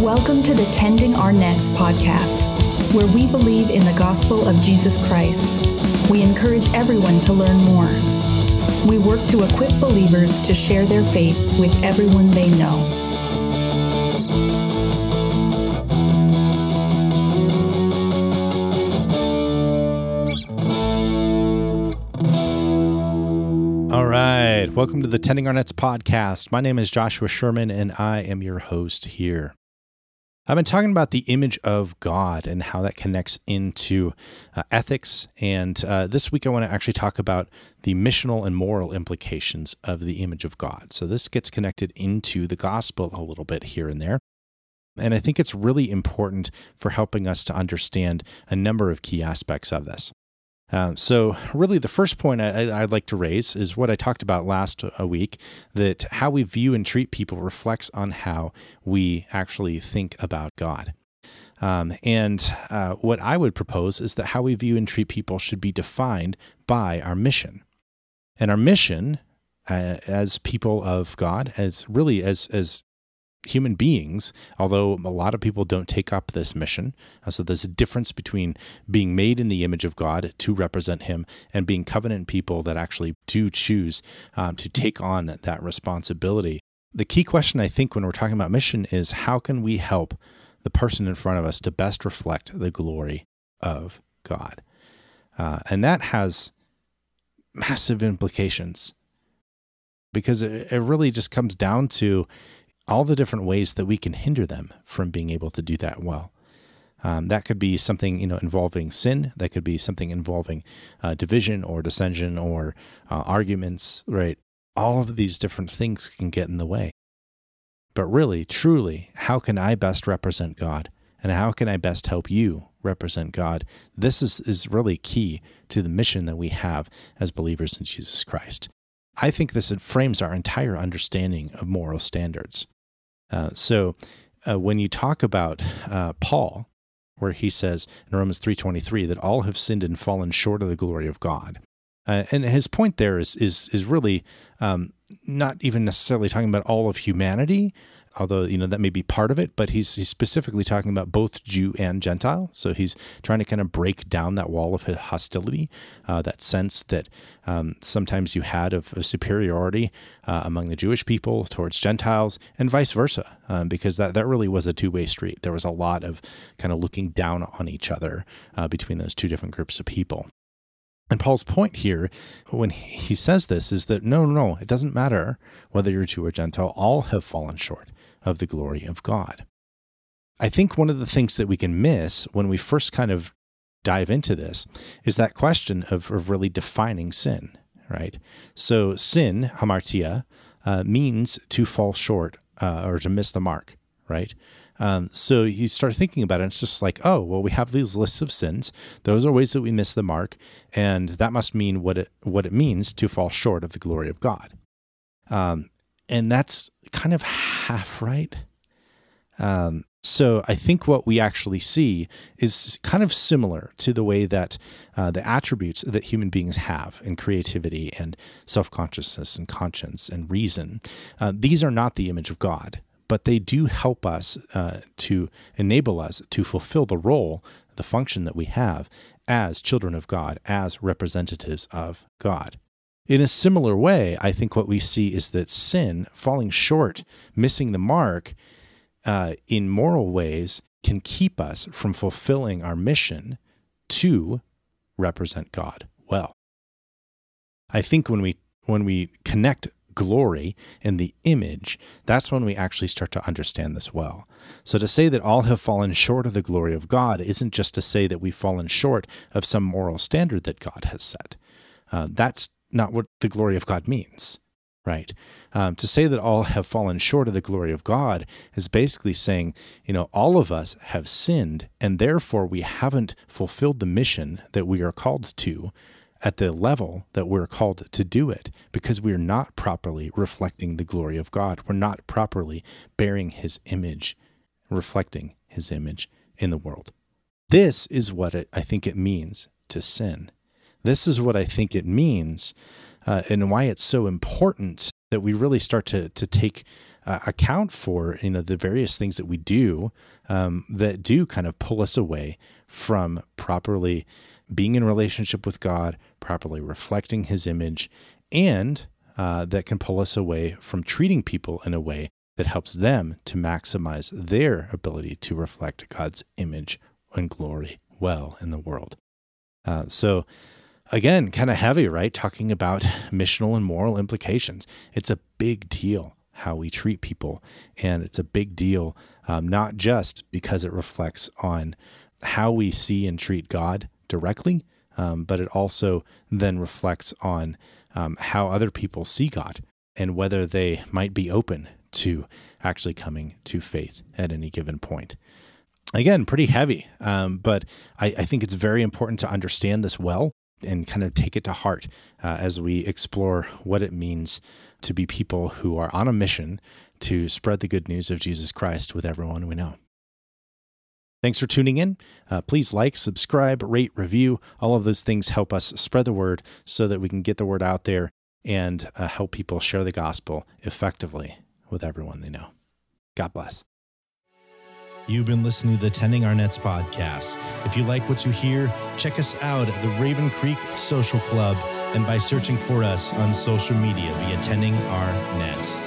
Welcome to the Tending Our Nets podcast, where we believe in the gospel of Jesus Christ. We encourage everyone to learn more. We work to equip believers to share their faith with everyone they know. All right. Welcome to the Tending Our Nets podcast. My name is Joshua Sherman, and I am your host here. I've been talking about the image of God and how that connects into uh, ethics. And uh, this week, I want to actually talk about the missional and moral implications of the image of God. So, this gets connected into the gospel a little bit here and there. And I think it's really important for helping us to understand a number of key aspects of this. Um, so, really, the first point I, would like to raise is what I talked about last a week that how we view and treat people reflects on how we actually think about God. Um, and uh, what I would propose is that how we view and treat people should be defined by our mission. And our mission uh, as people of God, as really as, as human beings, although a lot of people don't take up this mission. Uh, so there's a difference between being made in the image of God to represent Him and being covenant people that actually do choose um, to take on that responsibility. The key question, I think, when we're talking about mission is how can we help the person in front of us to best reflect the glory of God? Uh, and that has massive implications because it, it really just comes down to all the different ways that we can hinder them from being able to do that well. Um, that could be something you know involving sin. That could be something involving uh, division or dissension or uh, arguments. Right, all of these different things can get in the way. But really, truly, how can I best represent God, and how can I best help you represent God? This is is really key to the mission that we have as believers in Jesus Christ. I think this frames our entire understanding of moral standards. Uh, so uh, when you talk about uh, Paul, where he says in Romans 3:23 that all have sinned and fallen short of the glory of God, uh, and his point there is is is really um, not even necessarily talking about all of humanity, although you know that may be part of it but he's, he's specifically talking about both jew and gentile. So he's trying to kind of break down that wall of hostility uh, that sense that um, sometimes you had of, of superiority uh, among the jewish people towards gentiles and vice versa um, because that, that really was a two-way street. There was a lot of kind of looking down on each other uh, between those two different groups of people. And Paul's point here, when he says this, is that no, no, no, it doesn't matter whether you're Jew or Gentile, all have fallen short of the glory of God. I think one of the things that we can miss when we first kind of dive into this is that question of, of really defining sin, right? So, sin, hamartia, uh, means to fall short uh, or to miss the mark, right? Um, so you start thinking about it, it's just like, oh, well, we have these lists of sins. Those are ways that we miss the mark, and that must mean what it what it means to fall short of the glory of God. Um, and that's kind of half right. Um, so I think what we actually see is kind of similar to the way that uh, the attributes that human beings have in creativity and self consciousness and conscience and reason. Uh, these are not the image of God, but they do help us uh, to enable us to fulfill the role, the function that we have as children of God, as representatives of God. In a similar way, I think what we see is that sin, falling short, missing the mark uh, in moral ways, can keep us from fulfilling our mission to represent God well. I think when we when we connect glory and the image, that's when we actually start to understand this well. So to say that all have fallen short of the glory of God isn't just to say that we've fallen short of some moral standard that God has set. Uh, that's not what the glory of God means, right? Um, to say that all have fallen short of the glory of God is basically saying, you know, all of us have sinned, and therefore we haven't fulfilled the mission that we are called to at the level that we're called to do it because we're not properly reflecting the glory of God. We're not properly bearing his image, reflecting his image in the world. This is what it, I think it means to sin. This is what I think it means uh, and why it's so important that we really start to, to take uh, account for you know the various things that we do um, that do kind of pull us away from properly being in relationship with God, properly reflecting His image, and uh, that can pull us away from treating people in a way that helps them to maximize their ability to reflect God's image and glory well in the world. Uh, so, again, kind of heavy, right? Talking about missional and moral implications. It's a big deal how we treat people. And it's a big deal, um, not just because it reflects on how we see and treat God directly, um, but it also then reflects on um, how other people see God and whether they might be open to actually coming to faith at any given point. Again, pretty heavy, um, but I, I, think it's very important to understand this well and kind of take it to heart uh, as we explore what it means to be people who are on a mission to spread the good news of Jesus Christ with everyone we know. Thanks for tuning in. Uh, please like, subscribe, rate, review. All of those things help us spread the word so that we can get the word out there and uh, help people share the gospel effectively with everyone they know. God bless. You've been listening to the Tending Our Nets podcast. If you like what you hear, check us out at the Raven Creek Social Club and by searching for us on social media via Tending Our Nets.